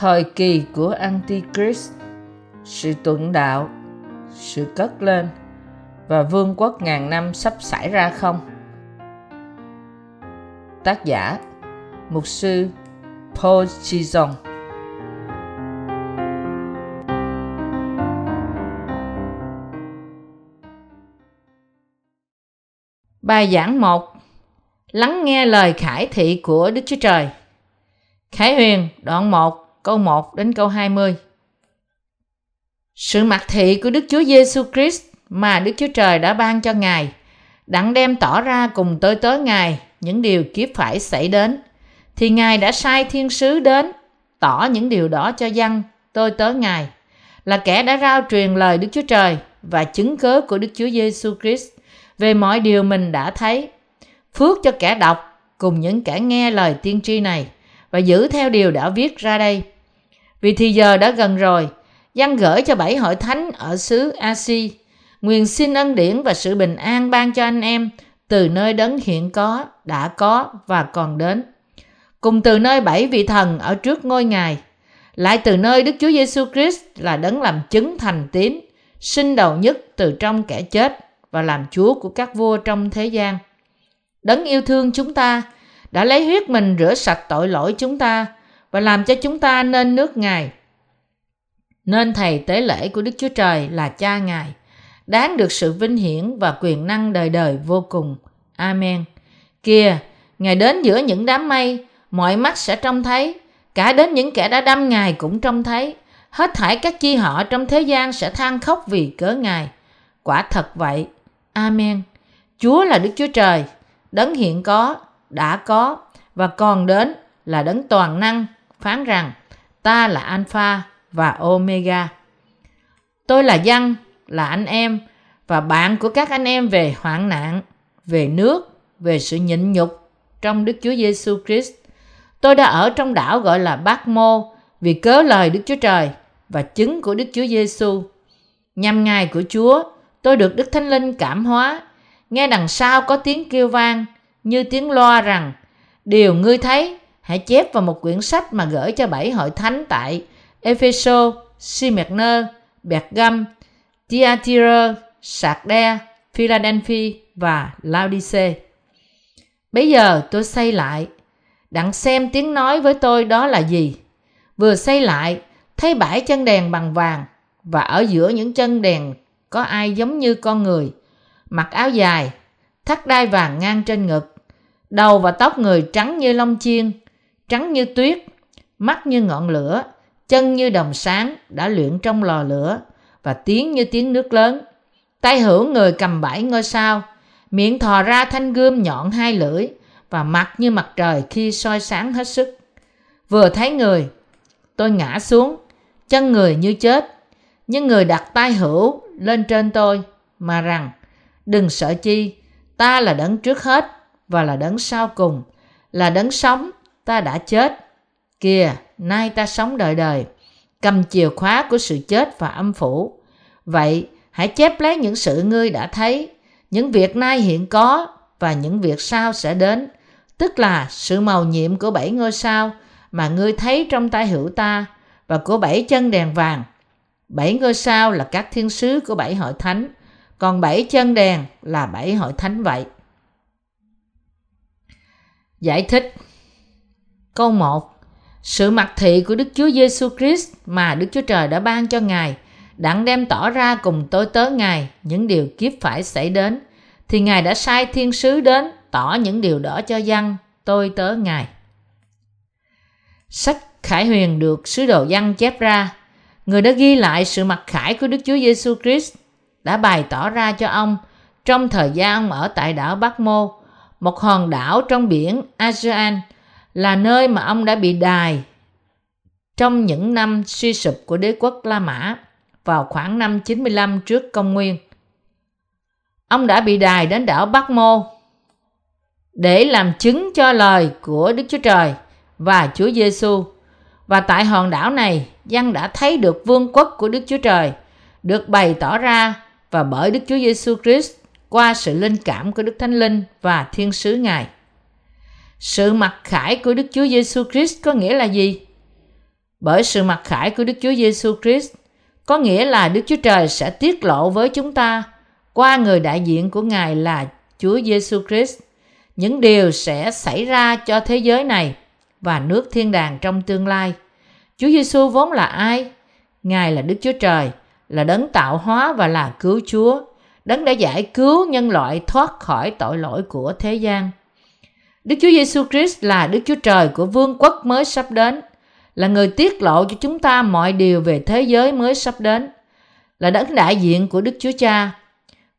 thời kỳ của Antichrist, sự tuận đạo, sự cất lên và vương quốc ngàn năm sắp xảy ra không? Tác giả Mục sư Paul Chizong Bài giảng 1 Lắng nghe lời khải thị của Đức Chúa Trời. Khải Huyền đoạn 1 câu 1 đến câu 20 Sự mặc thị của Đức Chúa Giêsu Christ mà Đức Chúa Trời đã ban cho Ngài đặng đem tỏ ra cùng tôi tới Ngài những điều kiếp phải xảy đến, thì Ngài đã sai thiên sứ đến tỏ những điều đó cho dân tôi tới Ngài, là kẻ đã rao truyền lời Đức Chúa Trời và chứng cớ của Đức Chúa Giêsu Christ về mọi điều mình đã thấy. Phước cho kẻ đọc cùng những kẻ nghe lời tiên tri này và giữ theo điều đã viết ra đây. Vì thì giờ đã gần rồi, dân gửi cho bảy hội thánh ở xứ Asi, nguyện xin ân điển và sự bình an ban cho anh em từ nơi đấng hiện có, đã có và còn đến. Cùng từ nơi bảy vị thần ở trước ngôi ngài, lại từ nơi Đức Chúa Giêsu Christ là đấng làm chứng thành tín, sinh đầu nhất từ trong kẻ chết và làm Chúa của các vua trong thế gian. Đấng yêu thương chúng ta đã lấy huyết mình rửa sạch tội lỗi chúng ta và làm cho chúng ta nên nước Ngài. Nên thầy tế lễ của Đức Chúa Trời là cha Ngài, đáng được sự vinh hiển và quyền năng đời đời vô cùng. Amen. Kìa, Ngài đến giữa những đám mây, mọi mắt sẽ trông thấy, cả đến những kẻ đã đâm Ngài cũng trông thấy. Hết thảy các chi họ trong thế gian sẽ than khóc vì cớ Ngài. Quả thật vậy. Amen. Chúa là Đức Chúa Trời, đấng hiện có, đã có và còn đến là đấng toàn năng, phán rằng ta là Alpha và Omega. Tôi là dân, là anh em và bạn của các anh em về hoạn nạn, về nước, về sự nhịn nhục trong Đức Chúa Giêsu Christ. Tôi đã ở trong đảo gọi là Bác Mô vì cớ lời Đức Chúa Trời và chứng của Đức Chúa Giêsu. Nhằm ngày của Chúa, tôi được Đức Thánh Linh cảm hóa, nghe đằng sau có tiếng kêu vang như tiếng loa rằng điều ngươi thấy hãy chép vào một quyển sách mà gửi cho bảy hội thánh tại Epheso, Smyrna, Bergam, Thyatira, Sardes, Philadelphia và Laodice. Bây giờ tôi xây lại, đặng xem tiếng nói với tôi đó là gì. Vừa xây lại, thấy bảy chân đèn bằng vàng và ở giữa những chân đèn có ai giống như con người, mặc áo dài, thắt đai vàng ngang trên ngực, đầu và tóc người trắng như lông chiên, trắng như tuyết, mắt như ngọn lửa, chân như đồng sáng đã luyện trong lò lửa và tiếng như tiếng nước lớn. Tay hữu người cầm bảy ngôi sao, miệng thò ra thanh gươm nhọn hai lưỡi và mặt như mặt trời khi soi sáng hết sức. Vừa thấy người, tôi ngã xuống, chân người như chết, nhưng người đặt tay hữu lên trên tôi mà rằng đừng sợ chi, ta là đấng trước hết và là đấng sau cùng, là đấng sống, ta đã chết. Kìa, nay ta sống đời đời, cầm chìa khóa của sự chết và âm phủ. Vậy, hãy chép lấy những sự ngươi đã thấy, những việc nay hiện có và những việc sau sẽ đến, tức là sự màu nhiệm của bảy ngôi sao mà ngươi thấy trong tay hữu ta và của bảy chân đèn vàng. Bảy ngôi sao là các thiên sứ của bảy hội thánh, còn bảy chân đèn là bảy hội thánh vậy. Giải thích Câu 1 Sự mặc thị của Đức Chúa Giêsu Christ mà Đức Chúa Trời đã ban cho Ngài đặng đem tỏ ra cùng tôi tớ Ngài những điều kiếp phải xảy đến, thì Ngài đã sai thiên sứ đến tỏ những điều đó cho dân, tôi tớ Ngài. Sách Khải Huyền được sứ đồ dân chép ra. Người đã ghi lại sự mặc khải của Đức Chúa Giêsu Christ đã bày tỏ ra cho ông trong thời gian ông ở tại đảo Bắc Mô, một hòn đảo trong biển Aegean là nơi mà ông đã bị đài trong những năm suy sụp của đế quốc La Mã vào khoảng năm 95 trước công nguyên. Ông đã bị đài đến đảo Bắc Mô để làm chứng cho lời của Đức Chúa Trời và Chúa Giêsu. Và tại hòn đảo này, dân đã thấy được vương quốc của Đức Chúa Trời được bày tỏ ra và bởi Đức Chúa Giêsu Christ qua sự linh cảm của Đức Thánh Linh và Thiên sứ Ngài. Sự mặc khải của Đức Chúa Giêsu Christ có nghĩa là gì? Bởi sự mặc khải của Đức Chúa Giêsu Christ có nghĩa là Đức Chúa Trời sẽ tiết lộ với chúng ta qua người đại diện của Ngài là Chúa Giêsu Christ những điều sẽ xảy ra cho thế giới này và nước thiên đàng trong tương lai. Chúa Giêsu vốn là ai? Ngài là Đức Chúa Trời, là đấng tạo hóa và là cứu Chúa, đấng đã giải cứu nhân loại thoát khỏi tội lỗi của thế gian. Đức Chúa Giêsu Christ là Đức Chúa Trời của vương quốc mới sắp đến, là người tiết lộ cho chúng ta mọi điều về thế giới mới sắp đến, là đấng đại diện của Đức Chúa Cha.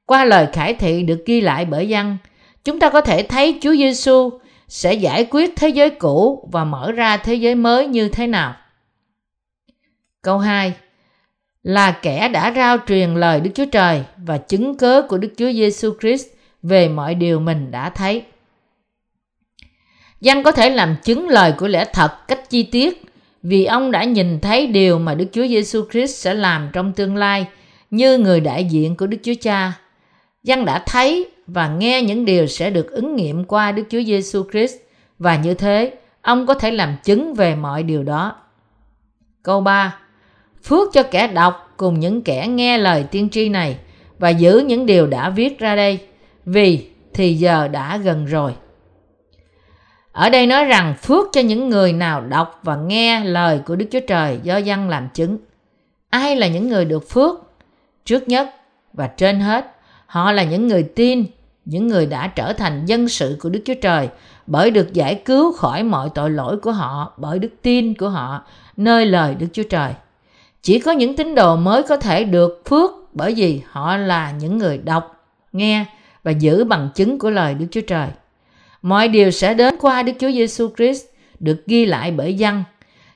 Qua lời khải thị được ghi lại bởi văn, chúng ta có thể thấy Chúa Giêsu sẽ giải quyết thế giới cũ và mở ra thế giới mới như thế nào. Câu 2 là kẻ đã rao truyền lời Đức Chúa Trời và chứng cớ của Đức Chúa Giêsu Christ về mọi điều mình đã thấy. Danh có thể làm chứng lời của lẽ thật cách chi tiết vì ông đã nhìn thấy điều mà Đức Chúa Giêsu Christ sẽ làm trong tương lai như người đại diện của Đức Chúa Cha. Giăng đã thấy và nghe những điều sẽ được ứng nghiệm qua Đức Chúa Giêsu Christ và như thế, ông có thể làm chứng về mọi điều đó. Câu 3. Phước cho kẻ đọc cùng những kẻ nghe lời tiên tri này và giữ những điều đã viết ra đây, vì thì giờ đã gần rồi. Ở đây nói rằng phước cho những người nào đọc và nghe lời của Đức Chúa Trời do dân làm chứng. Ai là những người được phước? Trước nhất và trên hết, họ là những người tin, những người đã trở thành dân sự của Đức Chúa Trời bởi được giải cứu khỏi mọi tội lỗi của họ bởi đức tin của họ nơi lời Đức Chúa Trời. Chỉ có những tín đồ mới có thể được phước bởi vì họ là những người đọc, nghe và giữ bằng chứng của lời Đức Chúa Trời. Mọi điều sẽ đến qua Đức Chúa Giêsu Christ, được ghi lại bởi dân.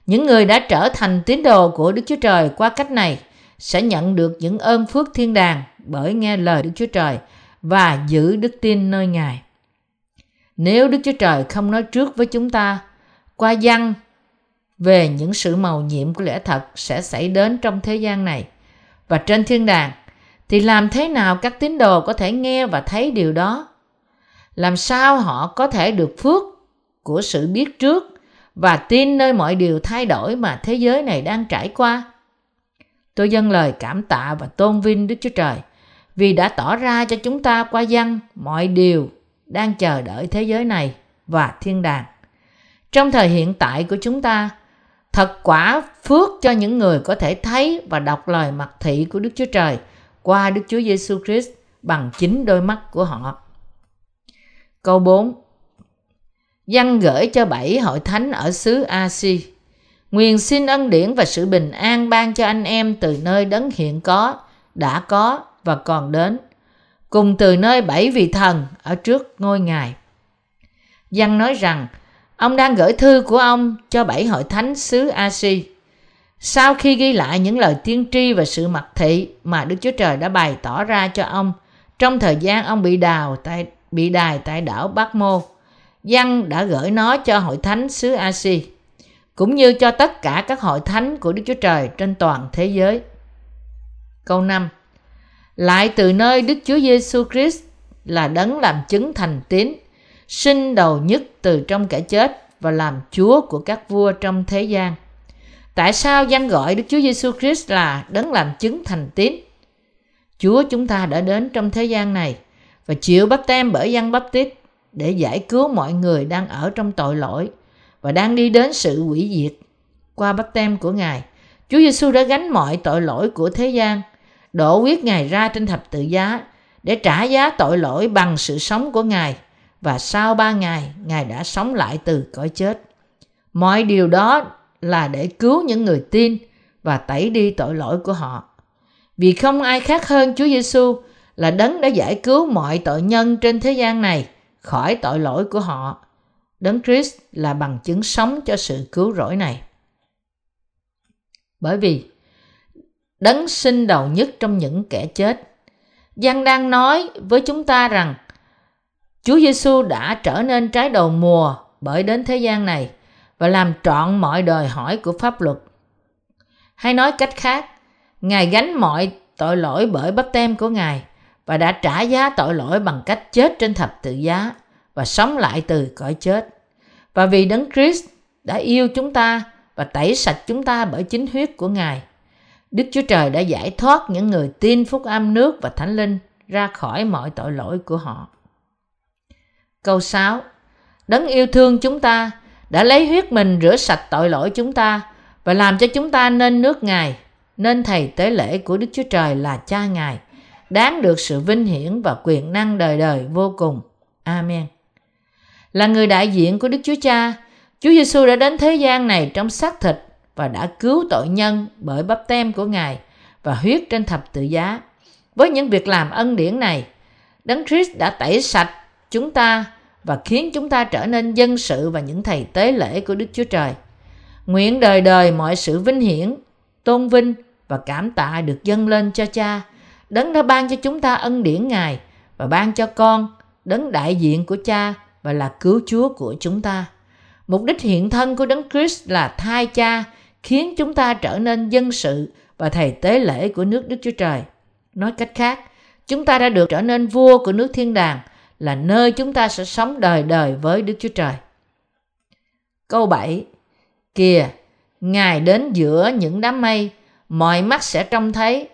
Những người đã trở thành tín đồ của Đức Chúa Trời qua cách này sẽ nhận được những ơn phước thiên đàng bởi nghe lời Đức Chúa Trời và giữ đức tin nơi Ngài. Nếu Đức Chúa Trời không nói trước với chúng ta, qua dân về những sự màu nhiệm của lẽ thật sẽ xảy đến trong thế gian này và trên thiên đàng, thì làm thế nào các tín đồ có thể nghe và thấy điều đó làm sao họ có thể được phước của sự biết trước và tin nơi mọi điều thay đổi mà thế giới này đang trải qua tôi dâng lời cảm tạ và tôn vinh đức chúa trời vì đã tỏ ra cho chúng ta qua văn mọi điều đang chờ đợi thế giới này và thiên đàng trong thời hiện tại của chúng ta, thật quả phước cho những người có thể thấy và đọc lời mặc thị của Đức Chúa Trời qua Đức Chúa Giêsu Christ bằng chính đôi mắt của họ. Câu 4 Văn gửi cho bảy hội thánh ở xứ Asi. Nguyện xin ân điển và sự bình an ban cho anh em từ nơi đấng hiện có, đã có và còn đến, cùng từ nơi bảy vị thần ở trước ngôi ngài. Văn nói rằng Ông đang gửi thư của ông cho bảy hội thánh xứ Asi. Sau khi ghi lại những lời tiên tri và sự mặc thị mà Đức Chúa Trời đã bày tỏ ra cho ông trong thời gian ông bị đào tại bị đài tại đảo Bắc Mô, Văn đã gửi nó cho hội thánh xứ Asi, cũng như cho tất cả các hội thánh của Đức Chúa Trời trên toàn thế giới. Câu 5 Lại từ nơi Đức Chúa Giêsu Christ là đấng làm chứng thành tín sinh đầu nhất từ trong kẻ chết và làm Chúa của các vua trong thế gian. Tại sao danh gọi Đức Chúa Giêsu Christ là đấng làm chứng thành tín? Chúa chúng ta đã đến trong thế gian này và chịu bắp tem bởi dân bắp tít để giải cứu mọi người đang ở trong tội lỗi và đang đi đến sự hủy diệt. Qua bắp tem của Ngài, Chúa Giêsu đã gánh mọi tội lỗi của thế gian, đổ huyết Ngài ra trên thập tự giá để trả giá tội lỗi bằng sự sống của Ngài và sau ba ngày Ngài đã sống lại từ cõi chết. Mọi điều đó là để cứu những người tin và tẩy đi tội lỗi của họ. Vì không ai khác hơn Chúa Giêsu là đấng đã giải cứu mọi tội nhân trên thế gian này khỏi tội lỗi của họ. Đấng Christ là bằng chứng sống cho sự cứu rỗi này. Bởi vì đấng sinh đầu nhất trong những kẻ chết. Giăng đang nói với chúng ta rằng Chúa Giêsu đã trở nên trái đầu mùa bởi đến thế gian này và làm trọn mọi đòi hỏi của pháp luật. Hay nói cách khác, Ngài gánh mọi tội lỗi bởi bắp tem của Ngài và đã trả giá tội lỗi bằng cách chết trên thập tự giá và sống lại từ cõi chết. Và vì Đấng Christ đã yêu chúng ta và tẩy sạch chúng ta bởi chính huyết của Ngài. Đức Chúa Trời đã giải thoát những người tin phúc âm nước và thánh linh ra khỏi mọi tội lỗi của họ. Câu 6. Đấng yêu thương chúng ta đã lấy huyết mình rửa sạch tội lỗi chúng ta và làm cho chúng ta nên nước Ngài, nên thầy tế lễ của Đức Chúa Trời là cha Ngài, đáng được sự vinh hiển và quyền năng đời đời vô cùng. Amen. Là người đại diện của Đức Chúa Cha, Chúa Giêsu đã đến thế gian này trong xác thịt và đã cứu tội nhân bởi bắp tem của Ngài và huyết trên thập tự giá. Với những việc làm ân điển này, Đấng Christ đã tẩy sạch chúng ta và khiến chúng ta trở nên dân sự và những thầy tế lễ của Đức Chúa Trời. Nguyện đời đời mọi sự vinh hiển, tôn vinh và cảm tạ được dâng lên cho cha. Đấng đã ban cho chúng ta ân điển Ngài và ban cho con, đấng đại diện của cha và là cứu Chúa của chúng ta. Mục đích hiện thân của Đấng Christ là thai cha, khiến chúng ta trở nên dân sự và thầy tế lễ của nước Đức Chúa Trời. Nói cách khác, chúng ta đã được trở nên vua của nước thiên đàng, là nơi chúng ta sẽ sống đời đời với Đức Chúa Trời. Câu 7 Kìa, Ngài đến giữa những đám mây, mọi mắt sẽ trông thấy,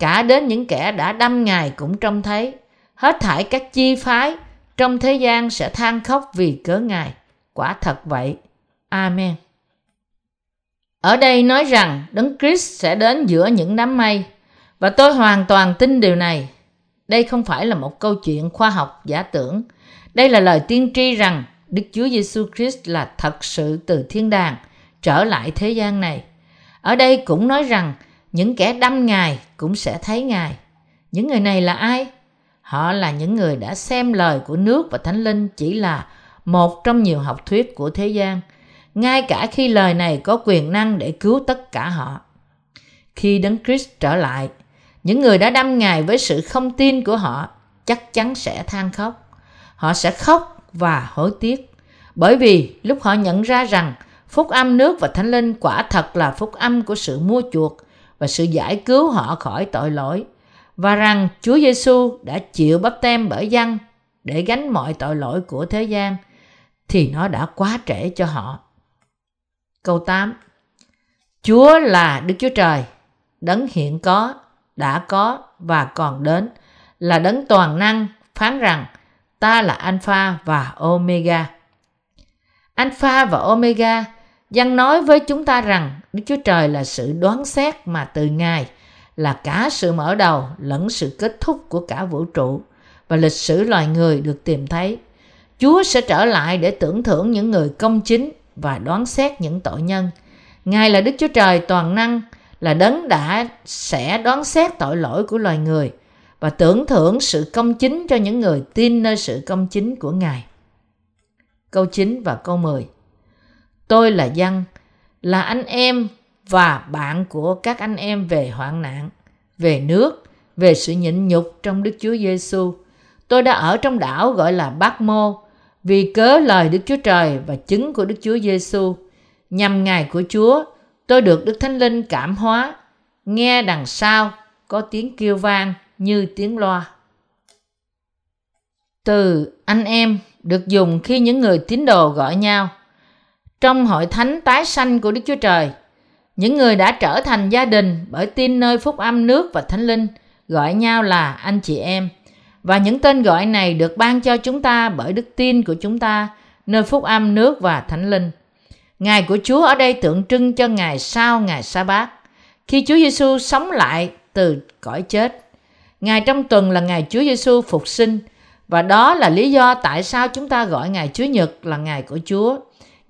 cả đến những kẻ đã đâm Ngài cũng trông thấy. Hết thảy các chi phái trong thế gian sẽ than khóc vì cớ Ngài. Quả thật vậy. Amen. Ở đây nói rằng Đấng Christ sẽ đến giữa những đám mây và tôi hoàn toàn tin điều này. Đây không phải là một câu chuyện khoa học giả tưởng. Đây là lời tiên tri rằng Đức Chúa Giêsu Christ là thật sự từ thiên đàng trở lại thế gian này. Ở đây cũng nói rằng những kẻ đâm Ngài cũng sẽ thấy Ngài. Những người này là ai? Họ là những người đã xem lời của nước và Thánh Linh chỉ là một trong nhiều học thuyết của thế gian, ngay cả khi lời này có quyền năng để cứu tất cả họ. Khi Đấng Christ trở lại, những người đã đâm Ngài với sự không tin của họ chắc chắn sẽ than khóc. Họ sẽ khóc và hối tiếc, bởi vì lúc họ nhận ra rằng phúc âm nước và thánh linh quả thật là phúc âm của sự mua chuộc và sự giải cứu họ khỏi tội lỗi và rằng Chúa Giêsu đã chịu bắp tem bởi dân để gánh mọi tội lỗi của thế gian thì nó đã quá trễ cho họ. Câu 8 Chúa là Đức Chúa Trời, đấng hiện có, đã có và còn đến, là đấng toàn năng, phán rằng ta là Alpha và Omega. Alpha và Omega Giăng nói với chúng ta rằng Đức Chúa Trời là sự đoán xét mà từ Ngài là cả sự mở đầu lẫn sự kết thúc của cả vũ trụ và lịch sử loài người được tìm thấy. Chúa sẽ trở lại để tưởng thưởng những người công chính và đoán xét những tội nhân. Ngài là Đức Chúa Trời toàn năng, là đấng đã sẽ đoán xét tội lỗi của loài người và tưởng thưởng sự công chính cho những người tin nơi sự công chính của Ngài. Câu 9 và câu 10 Tôi là dân, là anh em và bạn của các anh em về hoạn nạn, về nước, về sự nhịn nhục trong Đức Chúa Giêsu. Tôi đã ở trong đảo gọi là Bác Mô, vì cớ lời Đức Chúa Trời và chứng của Đức Chúa Giêsu. Nhằm ngày của Chúa, tôi được Đức Thánh Linh cảm hóa, nghe đằng sau có tiếng kêu vang như tiếng loa. Từ anh em được dùng khi những người tín đồ gọi nhau. Trong hội thánh tái sanh của Đức Chúa Trời, những người đã trở thành gia đình bởi tin nơi phúc âm nước và thánh linh gọi nhau là anh chị em. Và những tên gọi này được ban cho chúng ta bởi đức tin của chúng ta nơi phúc âm nước và thánh linh. Ngày của Chúa ở đây tượng trưng cho ngày sau ngày sa bát khi Chúa Giêsu sống lại từ cõi chết. Ngày trong tuần là ngày Chúa Giêsu phục sinh và đó là lý do tại sao chúng ta gọi ngày Chúa Nhật là ngày của Chúa.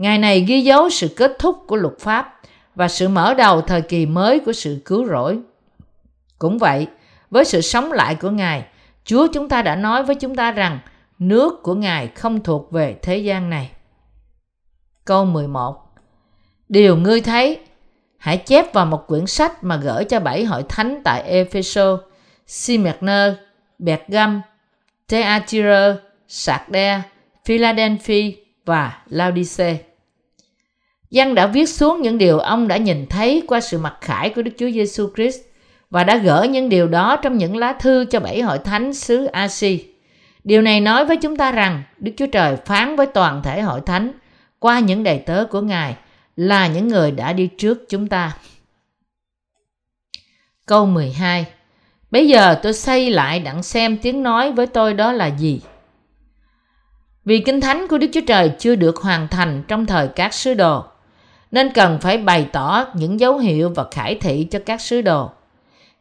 Ngày này ghi dấu sự kết thúc của luật pháp và sự mở đầu thời kỳ mới của sự cứu rỗi. Cũng vậy, với sự sống lại của Ngài, Chúa chúng ta đã nói với chúng ta rằng nước của Ngài không thuộc về thế gian này. Câu 11 Điều ngươi thấy, hãy chép vào một quyển sách mà gửi cho bảy hội thánh tại Epheso, Smyrna, Bergam, Thyatira, Sardes, Philadelphia và Laodice. Giăng đã viết xuống những điều ông đã nhìn thấy qua sự mặc khải của Đức Chúa Giêsu Christ và đã gỡ những điều đó trong những lá thư cho bảy hội thánh xứ Asi. Điều này nói với chúng ta rằng Đức Chúa Trời phán với toàn thể hội thánh qua những đầy tớ của Ngài là những người đã đi trước chúng ta. Câu 12 Bây giờ tôi xây lại đặng xem tiếng nói với tôi đó là gì. Vì kinh thánh của Đức Chúa Trời chưa được hoàn thành trong thời các sứ đồ, nên cần phải bày tỏ những dấu hiệu và khải thị cho các sứ đồ.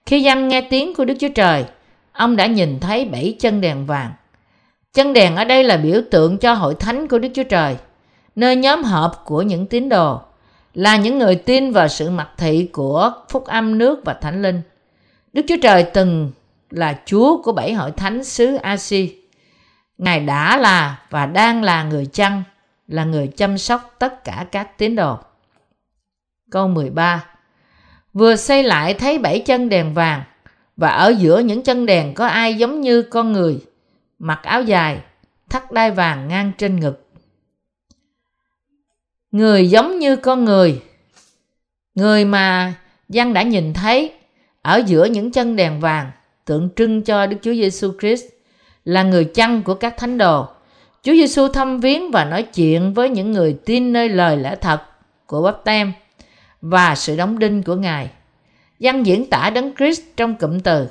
Khi dân nghe tiếng của Đức Chúa Trời, ông đã nhìn thấy bảy chân đèn vàng. Chân đèn ở đây là biểu tượng cho hội thánh của Đức Chúa Trời, nơi nhóm họp của những tín đồ, là những người tin vào sự mặc thị của phúc âm nước và thánh linh. Đức Chúa Trời từng là Chúa của bảy hội thánh xứ Asi. Ngài đã là và đang là người chăn, là người chăm sóc tất cả các tín đồ. Câu 13 Vừa xây lại thấy bảy chân đèn vàng, và ở giữa những chân đèn có ai giống như con người, mặc áo dài, thắt đai vàng ngang trên ngực. Người giống như con người, người mà giăng đã nhìn thấy ở giữa những chân đèn vàng tượng trưng cho Đức Chúa Giêsu Christ là người chăn của các thánh đồ. Chúa Giêsu thăm viếng và nói chuyện với những người tin nơi lời lẽ thật của bắp tem và sự đóng đinh của Ngài. Văn diễn tả đấng Christ trong cụm từ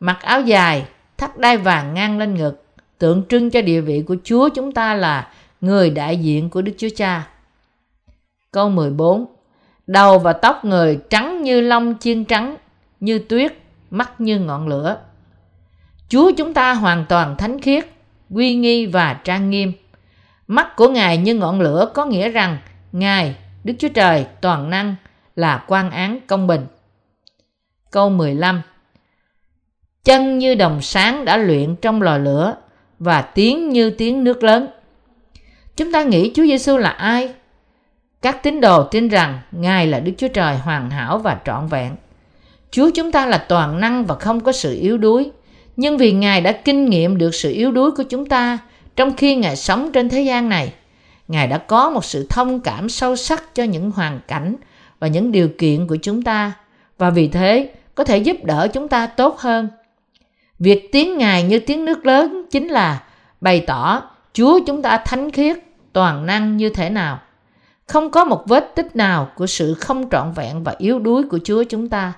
mặc áo dài, thắt đai vàng ngang lên ngực, tượng trưng cho địa vị của Chúa chúng ta là người đại diện của Đức Chúa Cha. Câu 14 Đầu và tóc người trắng như lông chiên trắng, như tuyết, mắt như ngọn lửa. Chúa chúng ta hoàn toàn thánh khiết, uy nghi và trang nghiêm. Mắt của Ngài như ngọn lửa có nghĩa rằng Ngài, Đức Chúa Trời toàn năng là quan án công bình. Câu 15 Chân như đồng sáng đã luyện trong lò lửa và tiếng như tiếng nước lớn. Chúng ta nghĩ Chúa Giêsu là ai? Các tín đồ tin rằng Ngài là Đức Chúa Trời hoàn hảo và trọn vẹn. Chúa chúng ta là toàn năng và không có sự yếu đuối. Nhưng vì Ngài đã kinh nghiệm được sự yếu đuối của chúng ta trong khi Ngài sống trên thế gian này, Ngài đã có một sự thông cảm sâu sắc cho những hoàn cảnh và những điều kiện của chúng ta và vì thế có thể giúp đỡ chúng ta tốt hơn. Việc tiếng Ngài như tiếng nước lớn chính là bày tỏ Chúa chúng ta thánh khiết, toàn năng như thế nào. Không có một vết tích nào của sự không trọn vẹn và yếu đuối của Chúa chúng ta.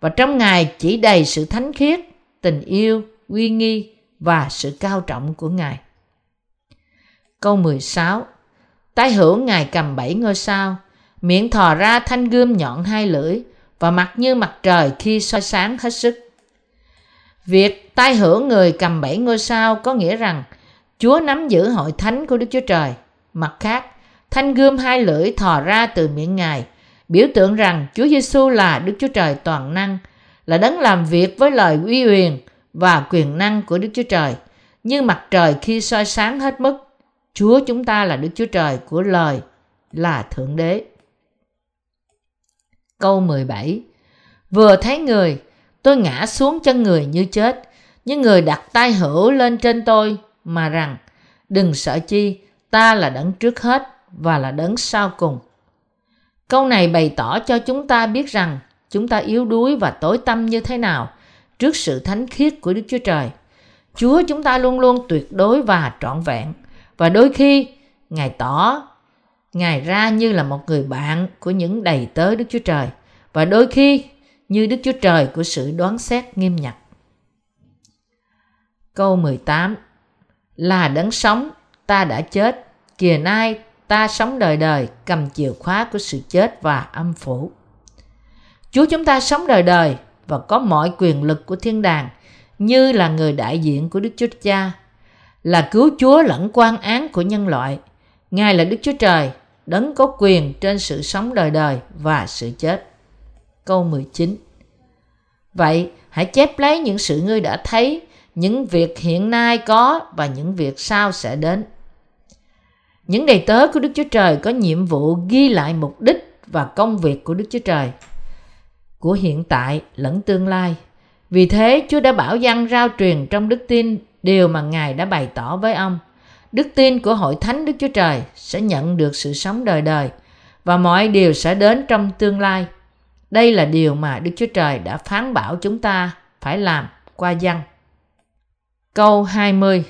Và trong Ngài chỉ đầy sự thánh khiết, tình yêu, uy nghi và sự cao trọng của Ngài. Câu 16 Tái hữu Ngài cầm bảy ngôi sao, miệng thò ra thanh gươm nhọn hai lưỡi và mặt như mặt trời khi soi sáng hết sức. Việc tai hưởng người cầm bảy ngôi sao có nghĩa rằng Chúa nắm giữ hội thánh của Đức Chúa Trời. Mặt khác, thanh gươm hai lưỡi thò ra từ miệng Ngài, biểu tượng rằng Chúa Giêsu là Đức Chúa Trời toàn năng, là đấng làm việc với lời uy quyền và quyền năng của Đức Chúa Trời. Như mặt trời khi soi sáng hết mức, Chúa chúng ta là Đức Chúa Trời của lời, là Thượng Đế. Câu 17 Vừa thấy người, tôi ngã xuống chân người như chết, nhưng người đặt tay hữu lên trên tôi mà rằng đừng sợ chi, ta là đấng trước hết và là đấng sau cùng. Câu này bày tỏ cho chúng ta biết rằng chúng ta yếu đuối và tối tâm như thế nào trước sự thánh khiết của Đức Chúa Trời. Chúa chúng ta luôn luôn tuyệt đối và trọn vẹn và đôi khi Ngài tỏ Ngài ra như là một người bạn của những đầy tớ Đức Chúa Trời và đôi khi như Đức Chúa Trời của sự đoán xét nghiêm nhặt. Câu 18 Là đấng sống, ta đã chết, kìa nay ta sống đời đời cầm chìa khóa của sự chết và âm phủ. Chúa chúng ta sống đời đời và có mọi quyền lực của thiên đàng như là người đại diện của Đức Chúa Cha, là cứu Chúa lẫn quan án của nhân loại. Ngài là Đức Chúa Trời, đấng có quyền trên sự sống đời đời và sự chết. Câu 19 Vậy, hãy chép lấy những sự ngươi đã thấy, những việc hiện nay có và những việc sau sẽ đến. Những đầy tớ của Đức Chúa Trời có nhiệm vụ ghi lại mục đích và công việc của Đức Chúa Trời, của hiện tại lẫn tương lai. Vì thế, Chúa đã bảo dân rao truyền trong đức tin điều mà Ngài đã bày tỏ với ông. Đức tin của hội thánh Đức Chúa Trời sẽ nhận được sự sống đời đời và mọi điều sẽ đến trong tương lai đây là điều mà Đức Chúa Trời đã phán bảo chúng ta phải làm qua văn. Câu 20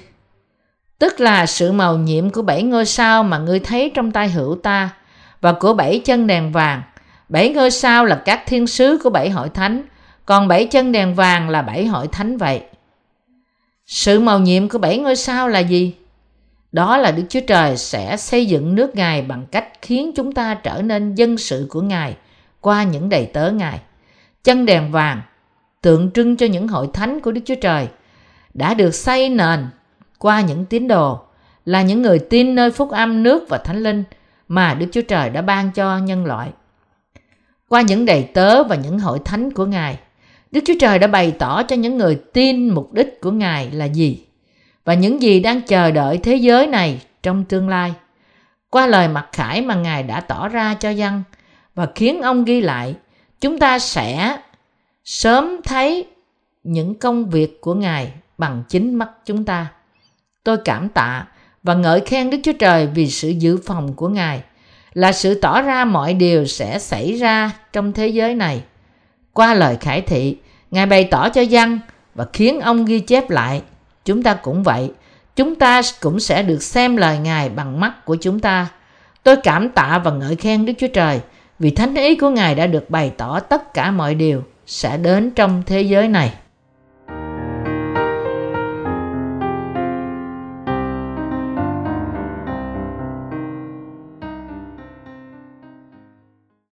Tức là sự màu nhiệm của bảy ngôi sao mà ngươi thấy trong tay hữu ta và của bảy chân đèn vàng. Bảy ngôi sao là các thiên sứ của bảy hội thánh, còn bảy chân đèn vàng là bảy hội thánh vậy. Sự màu nhiệm của bảy ngôi sao là gì? Đó là Đức Chúa Trời sẽ xây dựng nước Ngài bằng cách khiến chúng ta trở nên dân sự của Ngài qua những đầy tớ Ngài. Chân đèn vàng tượng trưng cho những hội thánh của Đức Chúa Trời đã được xây nền qua những tín đồ là những người tin nơi phúc âm nước và thánh linh mà Đức Chúa Trời đã ban cho nhân loại. Qua những đầy tớ và những hội thánh của Ngài, Đức Chúa Trời đã bày tỏ cho những người tin mục đích của Ngài là gì và những gì đang chờ đợi thế giới này trong tương lai. Qua lời mặc khải mà Ngài đã tỏ ra cho dân và khiến ông ghi lại, chúng ta sẽ sớm thấy những công việc của Ngài bằng chính mắt chúng ta. Tôi cảm tạ và ngợi khen Đức Chúa Trời vì sự dự phòng của Ngài là sự tỏ ra mọi điều sẽ xảy ra trong thế giới này. Qua lời khải thị, Ngài bày tỏ cho dân và khiến ông ghi chép lại. Chúng ta cũng vậy, chúng ta cũng sẽ được xem lời Ngài bằng mắt của chúng ta. Tôi cảm tạ và ngợi khen Đức Chúa Trời vì thánh ý của Ngài đã được bày tỏ tất cả mọi điều sẽ đến trong thế giới này.